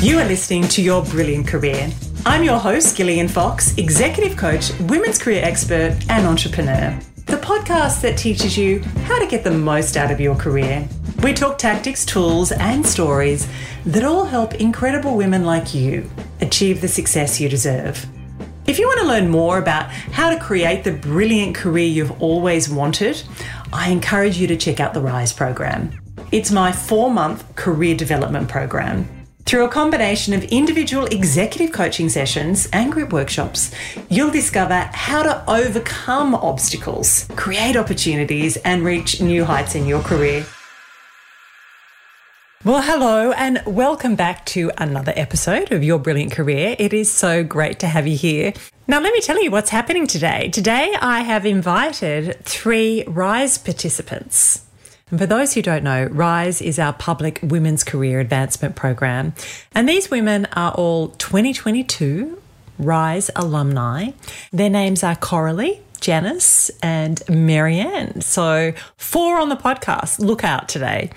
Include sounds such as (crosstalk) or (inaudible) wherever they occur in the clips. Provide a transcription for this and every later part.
You are listening to Your Brilliant Career. I'm your host, Gillian Fox, executive coach, women's career expert, and entrepreneur. The podcast that teaches you how to get the most out of your career. We talk tactics, tools, and stories that all help incredible women like you achieve the success you deserve. If you want to learn more about how to create the brilliant career you've always wanted, I encourage you to check out the RISE program. It's my four month career development program. Through a combination of individual executive coaching sessions and group workshops, you'll discover how to overcome obstacles, create opportunities, and reach new heights in your career. Well, hello, and welcome back to another episode of Your Brilliant Career. It is so great to have you here. Now, let me tell you what's happening today. Today, I have invited three RISE participants. And for those who don't know, RISE is our public women's career advancement program. And these women are all 2022 RISE alumni. Their names are Coralie, Janice and Marianne. So, four on the podcast. Look out today.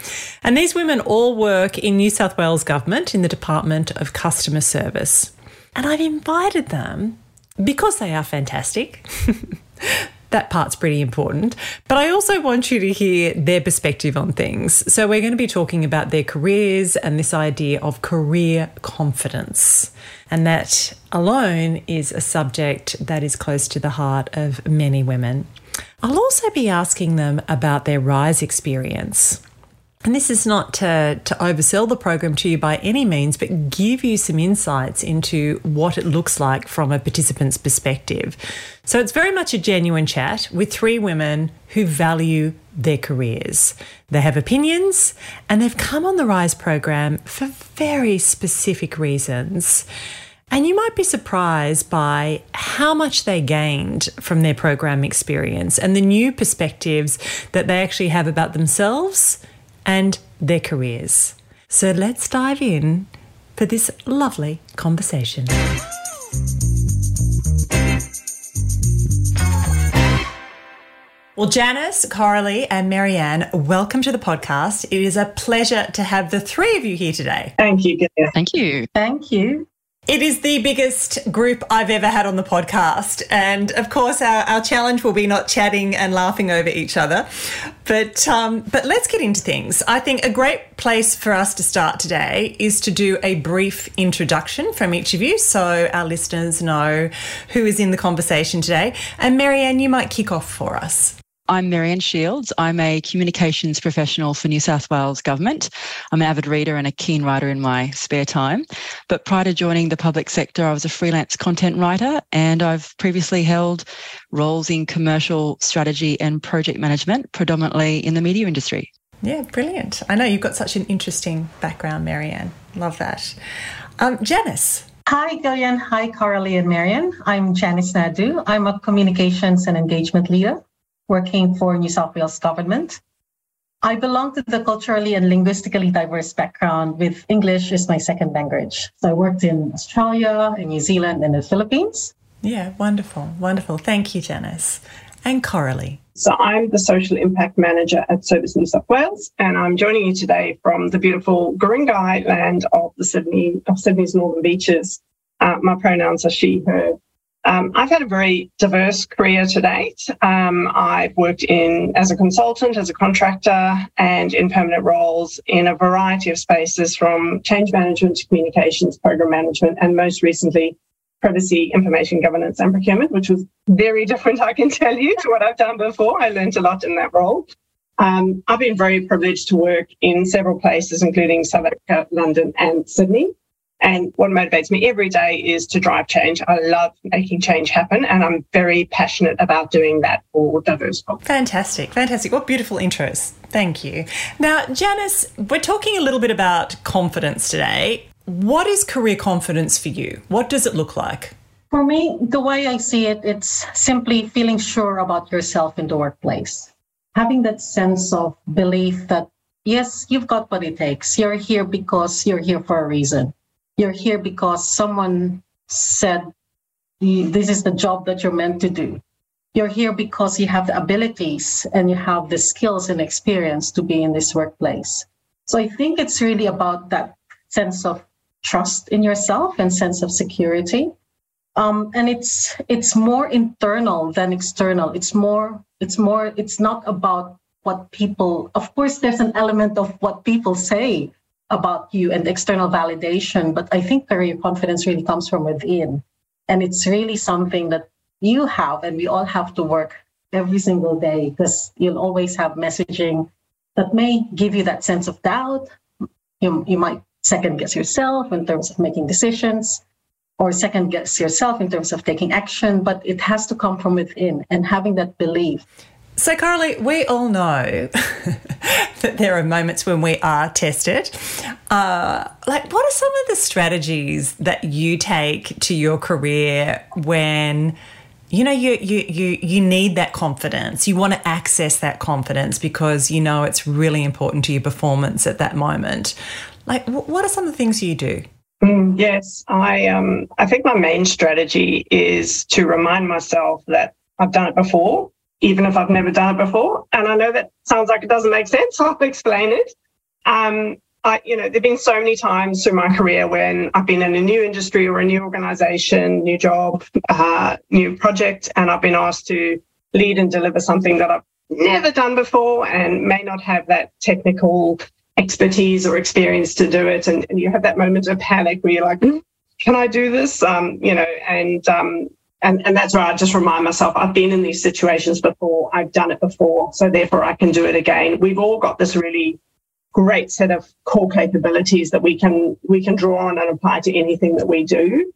And these women all work in New South Wales Government in the Department of Customer Service. And I've invited them because they are fantastic. (laughs) that part's pretty important. But I also want you to hear their perspective on things. So, we're going to be talking about their careers and this idea of career confidence. And that alone is a subject that is close to the heart of many women. I'll also be asking them about their RISE experience. And this is not to, to oversell the program to you by any means, but give you some insights into what it looks like from a participant's perspective. So it's very much a genuine chat with three women who value their careers. They have opinions and they've come on the RISE program for very specific reasons. And you might be surprised by how much they gained from their program experience and the new perspectives that they actually have about themselves and their careers. So let's dive in for this lovely conversation. Well, Janice, Coralie, and Marianne, welcome to the podcast. It is a pleasure to have the three of you here today. Thank you. Thank you. Thank you. It is the biggest group I've ever had on the podcast. And of course, our, our challenge will be not chatting and laughing over each other. But, um, but let's get into things. I think a great place for us to start today is to do a brief introduction from each of you so our listeners know who is in the conversation today. And Marianne, you might kick off for us. I'm Marianne Shields. I'm a communications professional for New South Wales Government. I'm an avid reader and a keen writer in my spare time. But prior to joining the public sector, I was a freelance content writer and I've previously held roles in commercial strategy and project management, predominantly in the media industry. Yeah, brilliant. I know you've got such an interesting background, Marianne. Love that. Um, Janice. Hi, Gillian. Hi, Coralie and Marianne. I'm Janice Nadew. I'm a communications and engagement leader working for New South Wales government. I belong to the culturally and linguistically diverse background with English as my second language. So I worked in Australia, in New Zealand, and the Philippines. Yeah, wonderful, wonderful. Thank you, Janice. And Coralie. So I'm the social impact manager at Service New South Wales, and I'm joining you today from the beautiful Guringai land of the Sydney of Sydney's northern beaches. Uh, my pronouns are she, her, um, I've had a very diverse career to date. Um, I've worked in as a consultant, as a contractor, and in permanent roles in a variety of spaces from change management to communications, program management, and most recently, privacy, information governance, and procurement, which was very (laughs) different, I can tell you, to what I've done before. I learned a lot in that role. Um, I've been very privileged to work in several places, including South Africa, London, and Sydney. And what motivates me every day is to drive change. I love making change happen, and I'm very passionate about doing that for diverse folks. Fantastic, fantastic. What beautiful intros. Thank you. Now, Janice, we're talking a little bit about confidence today. What is career confidence for you? What does it look like? For me, the way I see it, it's simply feeling sure about yourself in the workplace. Having that sense of belief that, yes, you've got what it takes. You're here because you're here for a reason you're here because someone said this is the job that you're meant to do. You're here because you have the abilities and you have the skills and experience to be in this workplace. So I think it's really about that sense of trust in yourself and sense of security. Um, and it's it's more internal than external. It's more it's more it's not about what people. Of course, there's an element of what people say about you and external validation, but I think career confidence really comes from within, and it's really something that you have, and we all have to work every single day because you'll always have messaging that may give you that sense of doubt. You, you might second guess yourself in terms of making decisions or second guess yourself in terms of taking action, but it has to come from within and having that belief. So, Coralie, we all know (laughs) that there are moments when we are tested. Uh, like, what are some of the strategies that you take to your career when? you know you you you you need that confidence you want to access that confidence because you know it's really important to your performance at that moment like what are some of the things you do mm, yes i um i think my main strategy is to remind myself that i've done it before even if i've never done it before and i know that sounds like it doesn't make sense (laughs) i'll explain it um I, you know, there've been so many times through my career when I've been in a new industry or a new organization, new job, uh, new project, and I've been asked to lead and deliver something that I've never done before and may not have that technical expertise or experience to do it. And, and you have that moment of panic where you're like, mm, can I do this? Um, you know, and, um, and, and that's where I just remind myself I've been in these situations before, I've done it before, so therefore I can do it again. We've all got this really great set of core capabilities that we can we can draw on and apply to anything that we do.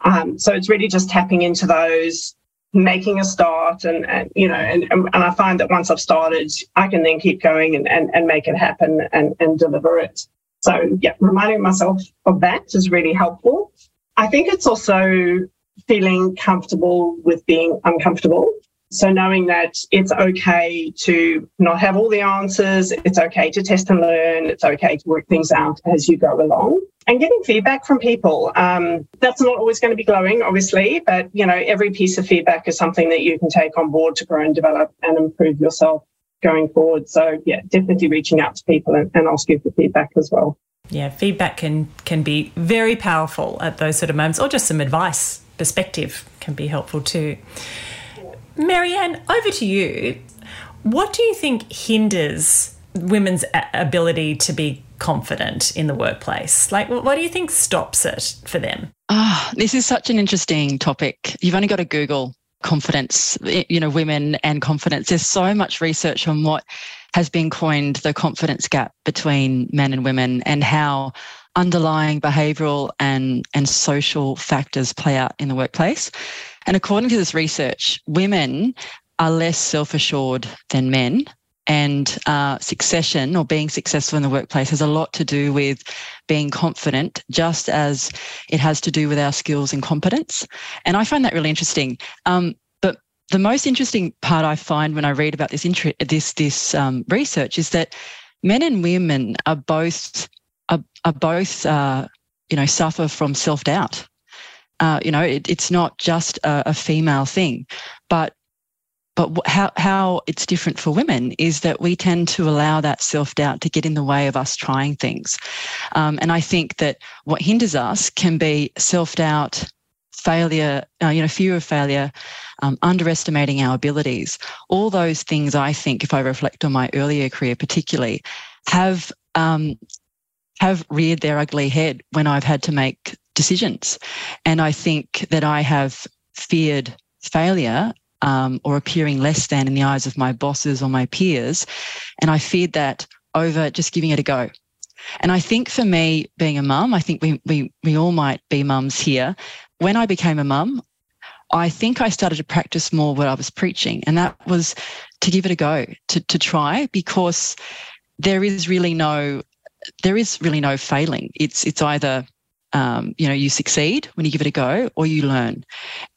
Um, so it's really just tapping into those, making a start, and, and you know, and, and I find that once I've started, I can then keep going and, and, and make it happen and, and deliver it. So yeah, reminding myself of that is really helpful. I think it's also feeling comfortable with being uncomfortable. So knowing that it's okay to not have all the answers, it's okay to test and learn, it's okay to work things out as you go along, and getting feedback from people. Um, that's not always going to be glowing, obviously, but you know every piece of feedback is something that you can take on board to grow and develop and improve yourself going forward. So yeah, definitely reaching out to people and, and asking for feedback as well. Yeah, feedback can can be very powerful at those sort of moments, or just some advice, perspective can be helpful too. Marianne, over to you. What do you think hinders women's ability to be confident in the workplace? Like, what do you think stops it for them? Ah, oh, this is such an interesting topic. You've only got to Google confidence, you know, women and confidence. There's so much research on what has been coined the confidence gap between men and women and how underlying behavioral and, and social factors play out in the workplace. And according to this research, women are less self assured than men. And uh, succession or being successful in the workplace has a lot to do with being confident, just as it has to do with our skills and competence. And I find that really interesting. Um, but the most interesting part I find when I read about this this this um, research is that men and women are both are, are both uh, you know suffer from self doubt. Uh, you know, it, it's not just a, a female thing, but but how how it's different for women is that we tend to allow that self doubt to get in the way of us trying things, um, and I think that what hinders us can be self doubt, failure, uh, you know, fear of failure, um, underestimating our abilities. All those things, I think, if I reflect on my earlier career, particularly, have um, have reared their ugly head when I've had to make decisions. And I think that I have feared failure um, or appearing less than in the eyes of my bosses or my peers. And I feared that over just giving it a go. And I think for me, being a mum, I think we, we, we all might be mums here. When I became a mum, I think I started to practice more what I was preaching, and that was to give it a go, to, to try, because there is really no there is really no failing. It's it's either um, you know you succeed when you give it a go, or you learn,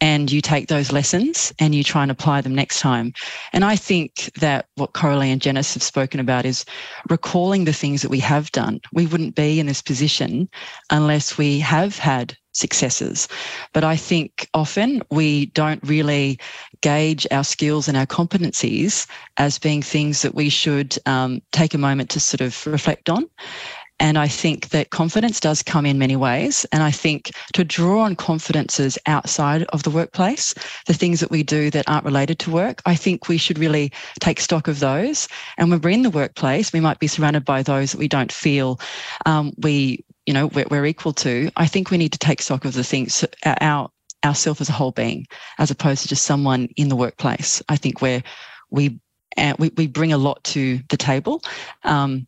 and you take those lessons and you try and apply them next time. And I think that what Coralie and Janice have spoken about is recalling the things that we have done. We wouldn't be in this position unless we have had successes. But I think often we don't really gauge our skills and our competencies as being things that we should um, take a moment to sort of reflect on. And I think that confidence does come in many ways. And I think to draw on confidences outside of the workplace, the things that we do that aren't related to work, I think we should really take stock of those. And when we're in the workplace, we might be surrounded by those that we don't feel um, we, you know, we're, we're equal to. I think we need to take stock of the things our ourself as a whole being, as opposed to just someone in the workplace. I think where we uh, we, we bring a lot to the table. Um,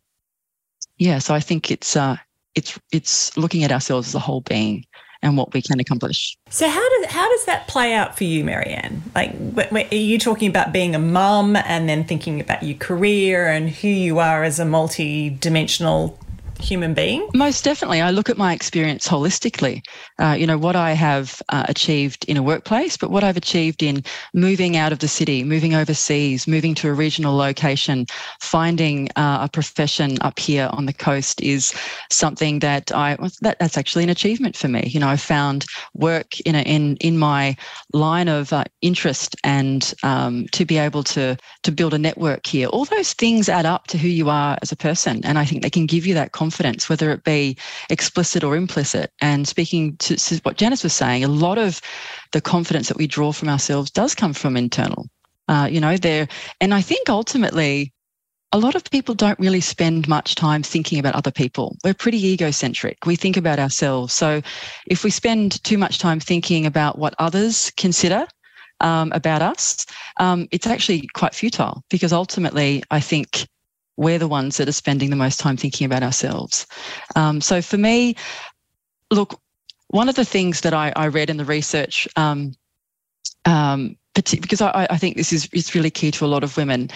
yeah, so I think it's uh, it's it's looking at ourselves as a whole being and what we can accomplish. So how does how does that play out for you, Marianne? Like, are you talking about being a mum and then thinking about your career and who you are as a multi-dimensional human being? Most definitely. I look at my experience holistically. Uh, you know, what I have uh, achieved in a workplace, but what I've achieved in moving out of the city, moving overseas, moving to a regional location, finding uh, a profession up here on the coast is something that I, that, that's actually an achievement for me. You know, I found work in, a, in, in my line of uh, interest and um, to be able to, to build a network here. All those things add up to who you are as a person. And I think they can give you that confidence confidence, whether it be explicit or implicit. And speaking to, to what Janice was saying, a lot of the confidence that we draw from ourselves does come from internal. Uh, you know, there, and I think ultimately, a lot of people don't really spend much time thinking about other people. We're pretty egocentric. We think about ourselves. So if we spend too much time thinking about what others consider um, about us, um, it's actually quite futile because ultimately, I think we're the ones that are spending the most time thinking about ourselves. Um, so for me, look, one of the things that I, I read in the research, um, um, because I, I, think this is, is really key to a lot of women.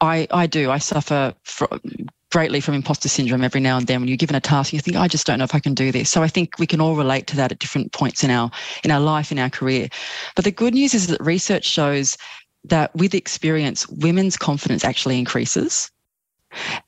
I, I do. I suffer from, greatly from imposter syndrome every now and then when you're given a task and you think i just don't know if i can do this so i think we can all relate to that at different points in our in our life in our career but the good news is that research shows that with experience women's confidence actually increases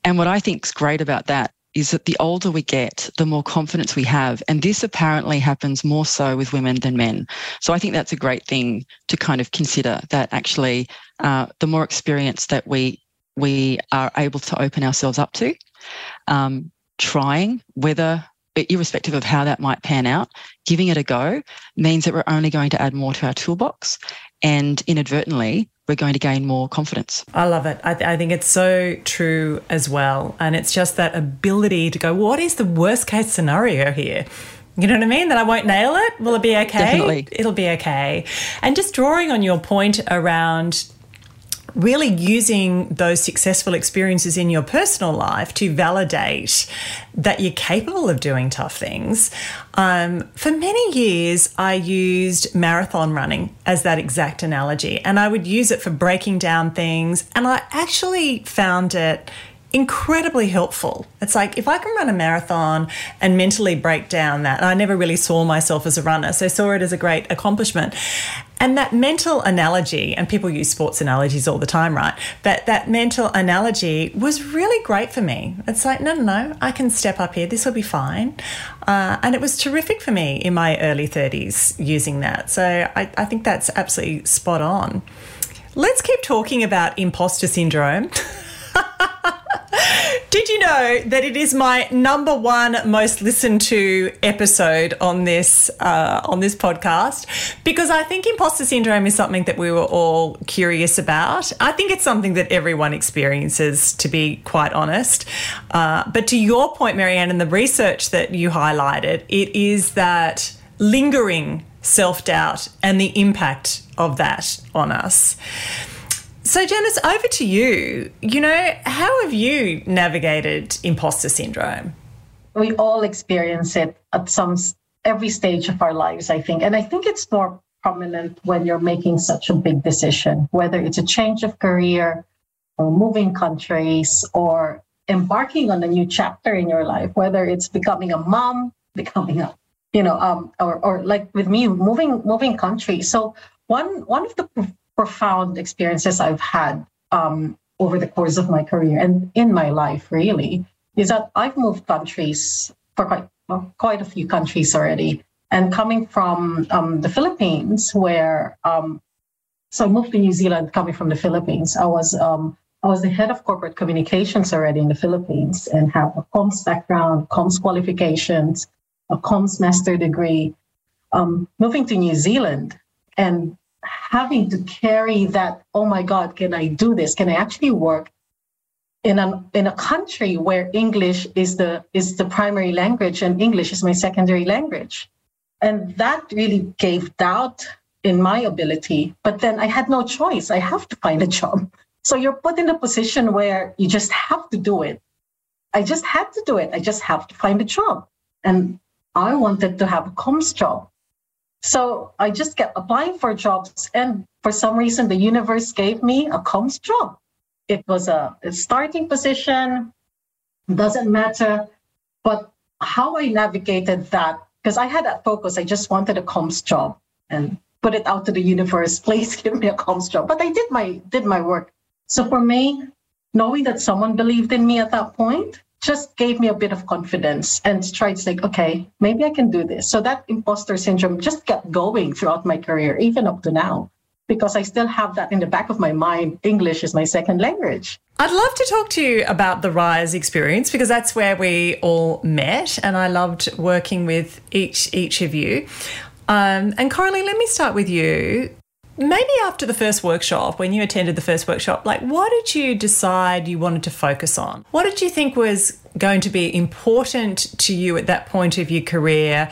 and what I think is great about that is that the older we get, the more confidence we have. And this apparently happens more so with women than men. So I think that's a great thing to kind of consider that actually uh, the more experience that we we are able to open ourselves up to, um, trying whether irrespective of how that might pan out, giving it a go means that we're only going to add more to our toolbox and inadvertently we're going to gain more confidence. I love it. I, th- I, think it's so true as well. And it's just that ability to go, what is the worst case scenario here? You know what I mean? That I won't nail it. Will it be okay? Definitely. It'll be okay. And just drawing on your point around really using those successful experiences in your personal life to validate that you're capable of doing tough things. Um, for many years, I used marathon running as that exact analogy, and I would use it for breaking down things. And I actually found it incredibly helpful. It's like if I can run a marathon and mentally break down that, I never really saw myself as a runner, so saw it as a great accomplishment. And that mental analogy, and people use sports analogies all the time, right? But that mental analogy was really great for me. It's like, no, no, no, I can step up here. This will be fine. Uh, and it was terrific for me in my early 30s using that. So I, I think that's absolutely spot on. Let's keep talking about imposter syndrome. (laughs) Did you know that it is my number one most listened to episode on this uh, on this podcast? Because I think imposter syndrome is something that we were all curious about. I think it's something that everyone experiences, to be quite honest. Uh, but to your point, Marianne, and the research that you highlighted, it is that lingering self doubt and the impact of that on us. So, Janice, over to you. You know, how have you navigated imposter syndrome? We all experience it at some every stage of our lives, I think, and I think it's more prominent when you're making such a big decision, whether it's a change of career, or moving countries, or embarking on a new chapter in your life, whether it's becoming a mom, (laughs) becoming a you know, um, or or like with me, moving moving country So one one of the profound experiences I've had um, over the course of my career and in my life, really, is that I've moved countries for quite well, quite a few countries already. And coming from um, the Philippines, where um, so I moved to New Zealand, coming from the Philippines, I was um, I was the head of corporate communications already in the Philippines and have a comms background, comms qualifications, a comms master degree. Um, moving to New Zealand and having to carry that, oh my God, can I do this? Can I actually work in a in a country where English is the is the primary language and English is my secondary language? And that really gave doubt in my ability. But then I had no choice. I have to find a job. So you're put in a position where you just have to do it. I just had to do it. I just have to find a job. And I wanted to have a comms job. So I just kept applying for jobs. And for some reason, the universe gave me a comms job. It was a, a starting position, doesn't matter. But how I navigated that, because I had that focus, I just wanted a comms job and put it out to the universe. (laughs) Please give me a comms job. But I did my did my work. So for me, knowing that someone believed in me at that point just gave me a bit of confidence and tried to think, okay, maybe I can do this. So that imposter syndrome just kept going throughout my career, even up to now, because I still have that in the back of my mind. English is my second language. I'd love to talk to you about the Rise experience because that's where we all met, and I loved working with each each of you. Um, and Coralie, let me start with you. Maybe after the first workshop, when you attended the first workshop, like what did you decide you wanted to focus on? What did you think was going to be important to you at that point of your career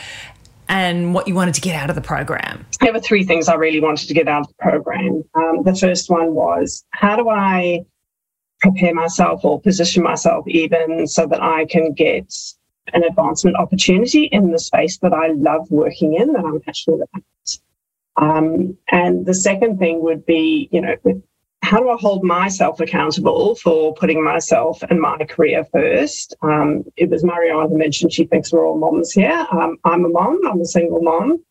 and what you wanted to get out of the program? There were three things I really wanted to get out of the program. Um, the first one was how do I prepare myself or position myself even so that I can get an advancement opportunity in the space that I love working in, that I'm passionate about. Um, and the second thing would be, you know, how do I hold myself accountable for putting myself and my career first? Um, it was Marianne who mentioned she thinks we're all moms here. Um, I'm a mom, I'm a single mom,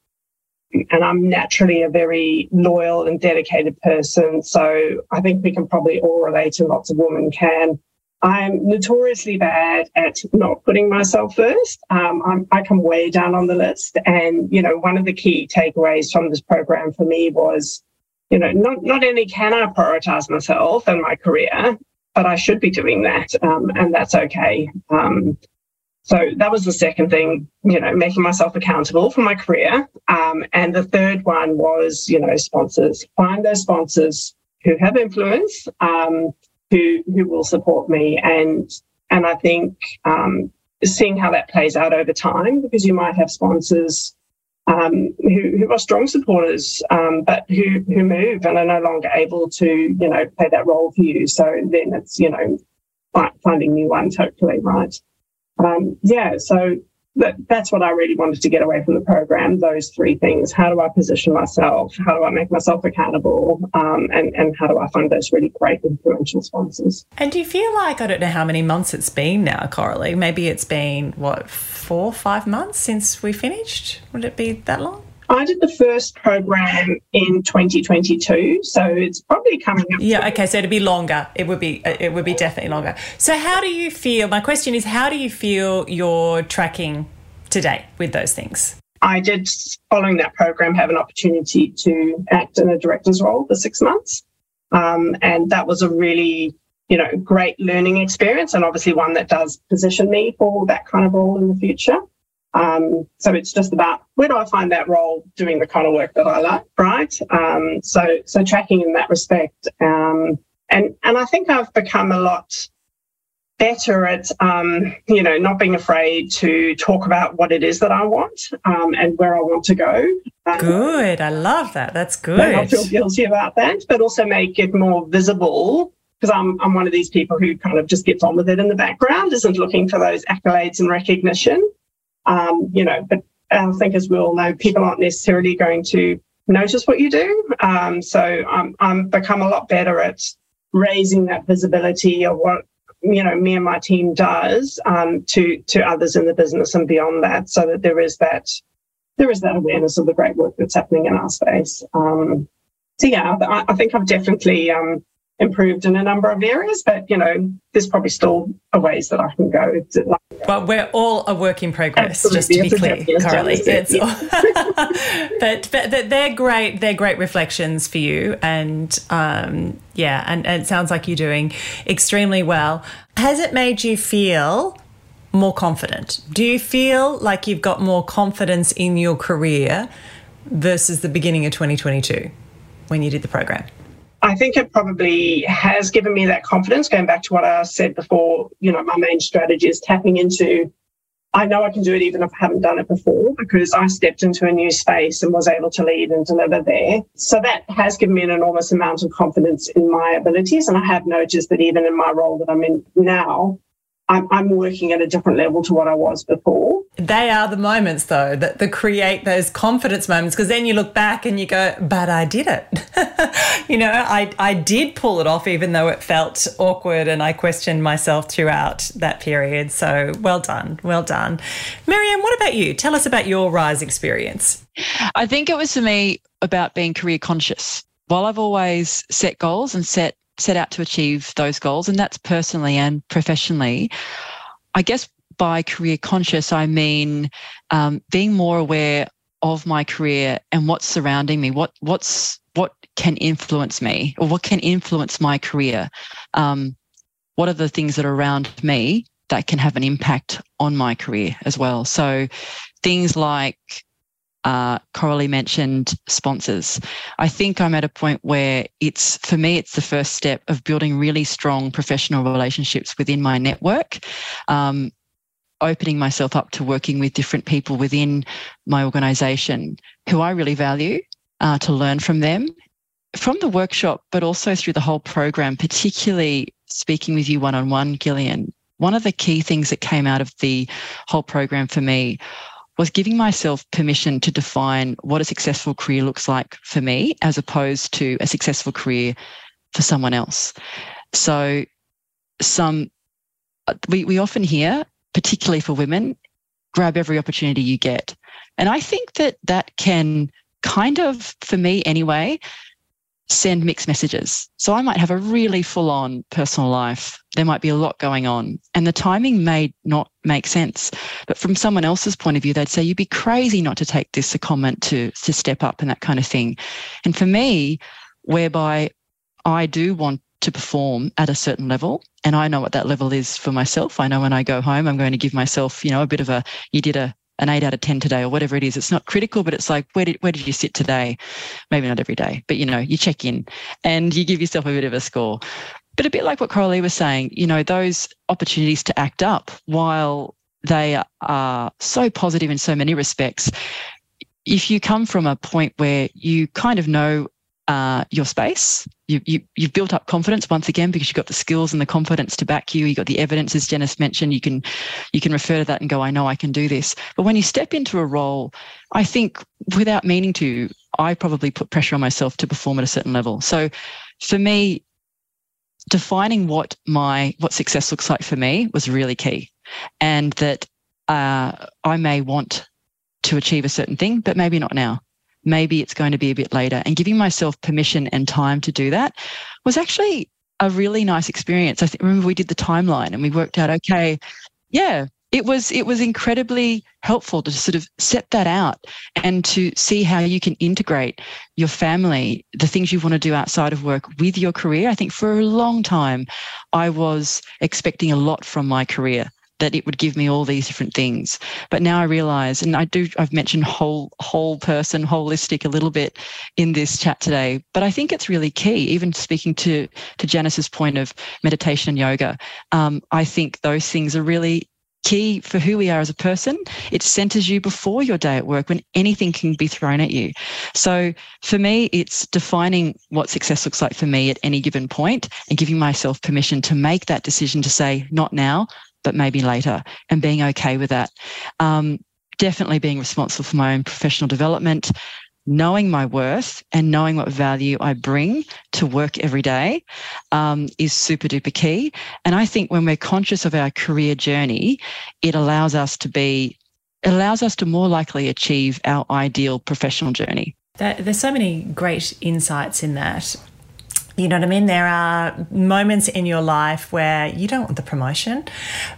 and I'm naturally a very loyal and dedicated person. So I think we can probably all relate, and lots of women can. I'm notoriously bad at not putting myself first. Um, i come way down on the list. And, you know, one of the key takeaways from this program for me was, you know, not, not only can I prioritize myself and my career, but I should be doing that. Um, and that's okay. Um, so that was the second thing, you know, making myself accountable for my career. Um, and the third one was, you know, sponsors. Find those sponsors who have influence um, who who will support me. And and I think um, seeing how that plays out over time because you might have sponsors um, who, who are strong supporters um, but who who move and are no longer able to you know play that role for you. So then it's you know finding new ones hopefully right? Um, yeah so that, that's what I really wanted to get away from the program. Those three things: how do I position myself? How do I make myself accountable? Um, and and how do I find those really great influential sponsors? And do you feel like I don't know how many months it's been now, Coralie? Maybe it's been what four, five months since we finished. Would it be that long? I did the first program in 2022, so it's probably coming up. Yeah, okay, so it'd be longer. It would be it would be definitely longer. So how do you feel? My question is how do you feel you're tracking today with those things? I did following that program have an opportunity to act in a director's role for 6 months. Um, and that was a really you know, great learning experience and obviously one that does position me for that kind of role in the future. Um, so it's just about where do I find that role doing the kind of work that I like, right? Um, so so tracking in that respect, um, and and I think I've become a lot better at um, you know not being afraid to talk about what it is that I want um, and where I want to go. Um, good, I love that. That's good. I feel guilty about that, but also make it more visible because I'm, I'm one of these people who kind of just gets on with it in the background, isn't looking for those accolades and recognition. Um, you know, but I think as we all know, people aren't necessarily going to notice what you do. Um, so I'm, I'm become a lot better at raising that visibility of what you know me and my team does um, to to others in the business and beyond that, so that there is that there is that awareness of the great work that's happening in our space. Um, so yeah, I, I, think I've definitely um, improved in a number of areas, but you know, there's probably still a ways that I can go. But we're all a work in progress, Absolutely. just to be clear, Coralie. (laughs) (laughs) but, but they're great. They're great reflections for you, and um, yeah, and, and it sounds like you're doing extremely well. Has it made you feel? more confident? Do you feel like you've got more confidence in your career versus the beginning of 2022 when you did the program? I think it probably has given me that confidence. Going back to what I said before, you know, my main strategy is tapping into. I know I can do it even if I haven't done it before because I stepped into a new space and was able to lead and deliver there. So that has given me an enormous amount of confidence in my abilities. And I have noticed that even in my role that I'm in now, I'm, I'm working at a different level to what I was before. They are the moments, though, that, that create those confidence moments because then you look back and you go, but I did it. (laughs) you know, I, I did pull it off, even though it felt awkward and I questioned myself throughout that period. So well done. Well done. Miriam, what about you? Tell us about your RISE experience. I think it was for me about being career conscious. While I've always set goals and set set out to achieve those goals, and that's personally and professionally. I guess by career conscious, I mean um, being more aware of my career and what's surrounding me, what what's what can influence me, or what can influence my career. Um, what are the things that are around me that can have an impact on my career as well? So things like uh, Coralie mentioned sponsors. I think I'm at a point where it's, for me, it's the first step of building really strong professional relationships within my network. Um, opening myself up to working with different people within my organization who I really value uh, to learn from them from the workshop, but also through the whole program, particularly speaking with you one on one, Gillian. One of the key things that came out of the whole program for me was giving myself permission to define what a successful career looks like for me as opposed to a successful career for someone else. So some we, we often hear, particularly for women, grab every opportunity you get. And I think that that can kind of, for me anyway, send mixed messages. So I might have a really full on personal life. There might be a lot going on, and the timing may not make sense. But from someone else's point of view, they'd say, You'd be crazy not to take this a comment to, to step up and that kind of thing. And for me, whereby I do want to perform at a certain level, and I know what that level is for myself. I know when I go home, I'm going to give myself, you know, a bit of a, you did a, an eight out of 10 today or whatever it is. It's not critical, but it's like, where did, where did you sit today? Maybe not every day, but you know, you check in and you give yourself a bit of a score. But a bit like what Coralie was saying, you know, those opportunities to act up while they are so positive in so many respects. If you come from a point where you kind of know uh, your space. You, you, you've built up confidence once again because you've got the skills and the confidence to back you. You've got the evidence, as Janice mentioned. You can you can refer to that and go, I know I can do this. But when you step into a role, I think without meaning to, I probably put pressure on myself to perform at a certain level. So for me, defining what my what success looks like for me was really key, and that uh, I may want to achieve a certain thing, but maybe not now maybe it's going to be a bit later. And giving myself permission and time to do that was actually a really nice experience. I remember we did the timeline and we worked out, okay, yeah, it was it was incredibly helpful to sort of set that out and to see how you can integrate your family the things you want to do outside of work with your career i think for a long time i was expecting a lot from my career that it would give me all these different things. But now I realize, and I do, I've mentioned whole, whole person, holistic a little bit in this chat today, but I think it's really key, even speaking to, to Janice's point of meditation and yoga. Um, I think those things are really key for who we are as a person. It centers you before your day at work when anything can be thrown at you. So for me, it's defining what success looks like for me at any given point and giving myself permission to make that decision to say, not now, but maybe later, and being okay with that. Um, definitely being responsible for my own professional development, knowing my worth and knowing what value I bring to work every day um, is super duper key. And I think when we're conscious of our career journey, it allows us to be, it allows us to more likely achieve our ideal professional journey. there's so many great insights in that. You know what I mean? There are moments in your life where you don't want the promotion,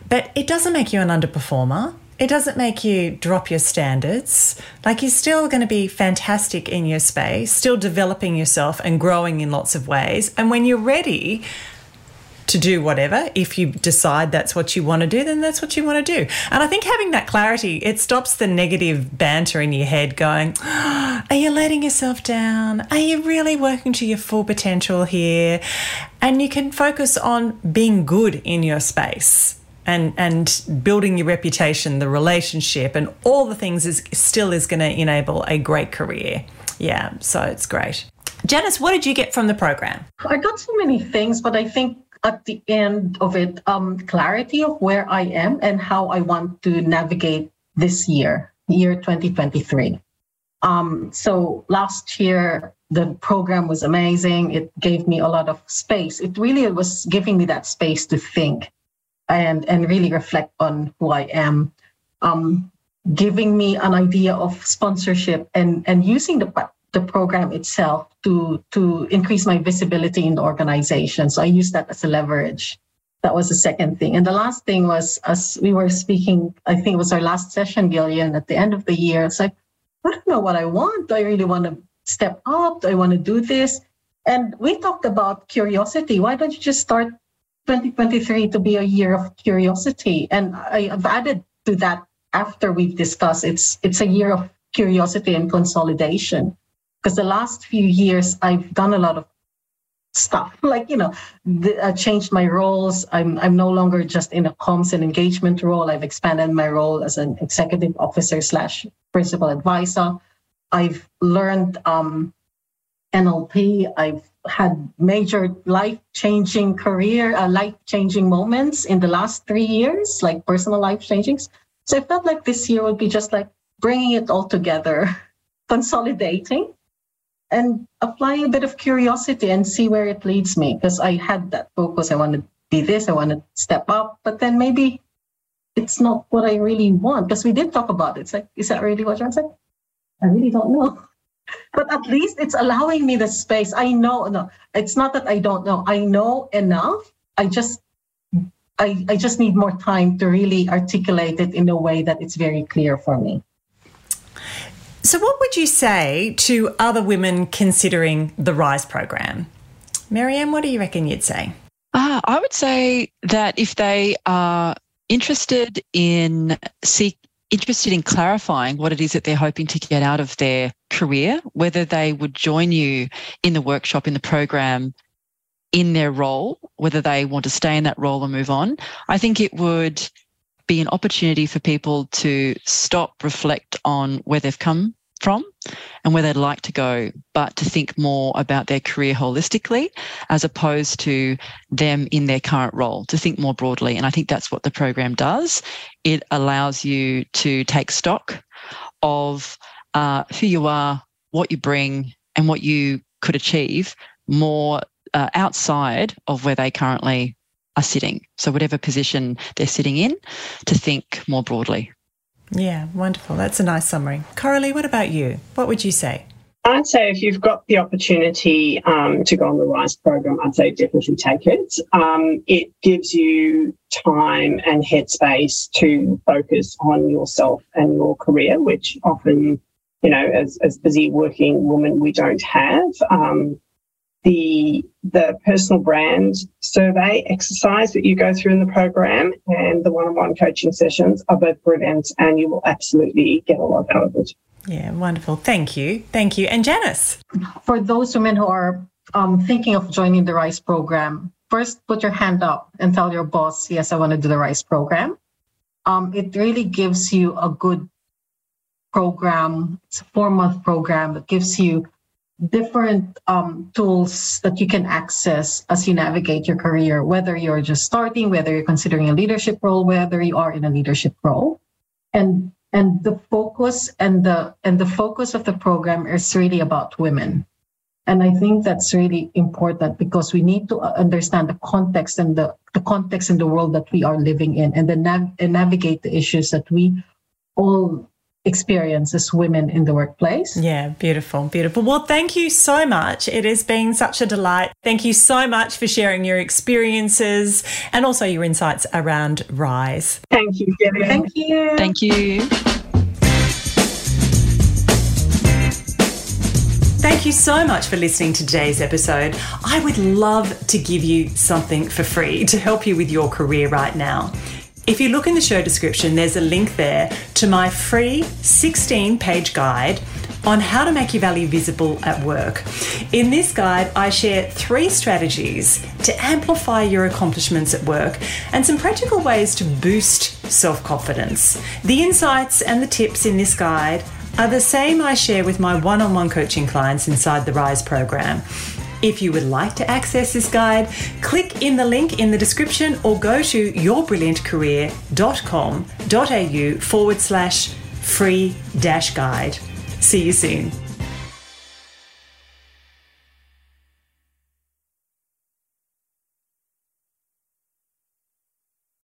but it doesn't make you an underperformer. It doesn't make you drop your standards. Like you're still going to be fantastic in your space, still developing yourself and growing in lots of ways. And when you're ready, to do whatever. If you decide that's what you want to do, then that's what you want to do. And I think having that clarity, it stops the negative banter in your head going, oh, Are you letting yourself down? Are you really working to your full potential here? And you can focus on being good in your space. And, and building your reputation, the relationship, and all the things is still is going to enable a great career. Yeah, so it's great. Janice, what did you get from the program? I got so many things, but I think at the end of it um, clarity of where I am and how I want to navigate this year, year 2023. Um, so last year, the program was amazing. It gave me a lot of space. It really was giving me that space to think and, and really reflect on who I am. Um, giving me an idea of sponsorship and, and using the the program itself to to increase my visibility in the organization. So I use that as a leverage. That was the second thing. And the last thing was as we were speaking, I think it was our last session, Gillian, at the end of the year. It's like, I don't know what I want. Do I really want to step up? Do I want to do this? And we talked about curiosity. Why don't you just start 2023 to be a year of curiosity? And I, have added to that after we've discussed it's it's a year of curiosity and consolidation. Because the last few years I've done a lot of stuff. (laughs) Like you know the, I changed my roles. I'm I'm no longer just in a comms and engagement role. I've expanded my role as an executive officer slash principal advisor. I've learned um, NLP I've had major life changing career uh, life changing moments in the last three years like personal life changings so I felt like this year would be just like bringing it all together (laughs) consolidating and apply a bit of curiosity and see where it leads me because I had that focus. I want to be this, I want to step up, but then maybe it's not what I really want because we did talk about it. It's like, is that really what you're saying? I really don't know. (laughs) But at least it's allowing me the space. I know, no, it's not that I don't know. I know enough. I just I, I just need more time to really articulate it in a way that it's very clear for me. So, what would you say to other women considering the RISE program? Marianne, what do you reckon you'd say? Uh, I would say that if they are interested in seek interested in clarifying what it is that they're hoping to get out of their career, whether they would join you in the workshop, in the program, in their role, whether they want to stay in that role or move on, I think it would be an opportunity for people to stop, reflect on where they've come from and where they'd like to go, but to think more about their career holistically as opposed to them in their current role, to think more broadly. And I think that's what the program does. It allows you to take stock of uh, who you are, what you bring, and what you could achieve more uh, outside of where they currently are sitting. So, whatever position they're sitting in, to think more broadly. Yeah, wonderful. That's a nice summary. Coralie, what about you? What would you say? I'd say if you've got the opportunity um, to go on the RISE program, I'd say definitely take it. Um, it gives you time and headspace to focus on yourself and your career, which often, you know, as, as busy working women, we don't have. Um, the the personal brand survey exercise that you go through in the program and the one-on-one coaching sessions are both brilliant and you will absolutely get a lot out of it. Yeah, wonderful. Thank you. Thank you. And Janice? For those women who are um, thinking of joining the RISE program, first put your hand up and tell your boss, yes, I want to do the RISE program. Um, it really gives you a good program. It's a four month program that gives you different um, tools that you can access as you navigate your career, whether you're just starting, whether you're considering a leadership role, whether you are in a leadership role. And and the focus and the and the focus of the program is really about women. And I think that's really important because we need to understand the context and the, the context in the world that we are living in and then nav- and navigate the issues that we all experience as women in the workplace. Yeah, beautiful, beautiful. Well, thank you so much. It has been such a delight. Thank you so much for sharing your experiences and also your insights around Rise. Thank you, Gillian. Thank you. Thank you. Thank you so much for listening to today's episode. I would love to give you something for free to help you with your career right now. If you look in the show description, there's a link there to my free 16 page guide on how to make your value visible at work. In this guide, I share three strategies to amplify your accomplishments at work and some practical ways to boost self confidence. The insights and the tips in this guide are the same I share with my one on one coaching clients inside the RISE program. If you would like to access this guide, click in the link in the description or go to yourbrilliantcareer.com.au forward slash free dash guide. See you soon.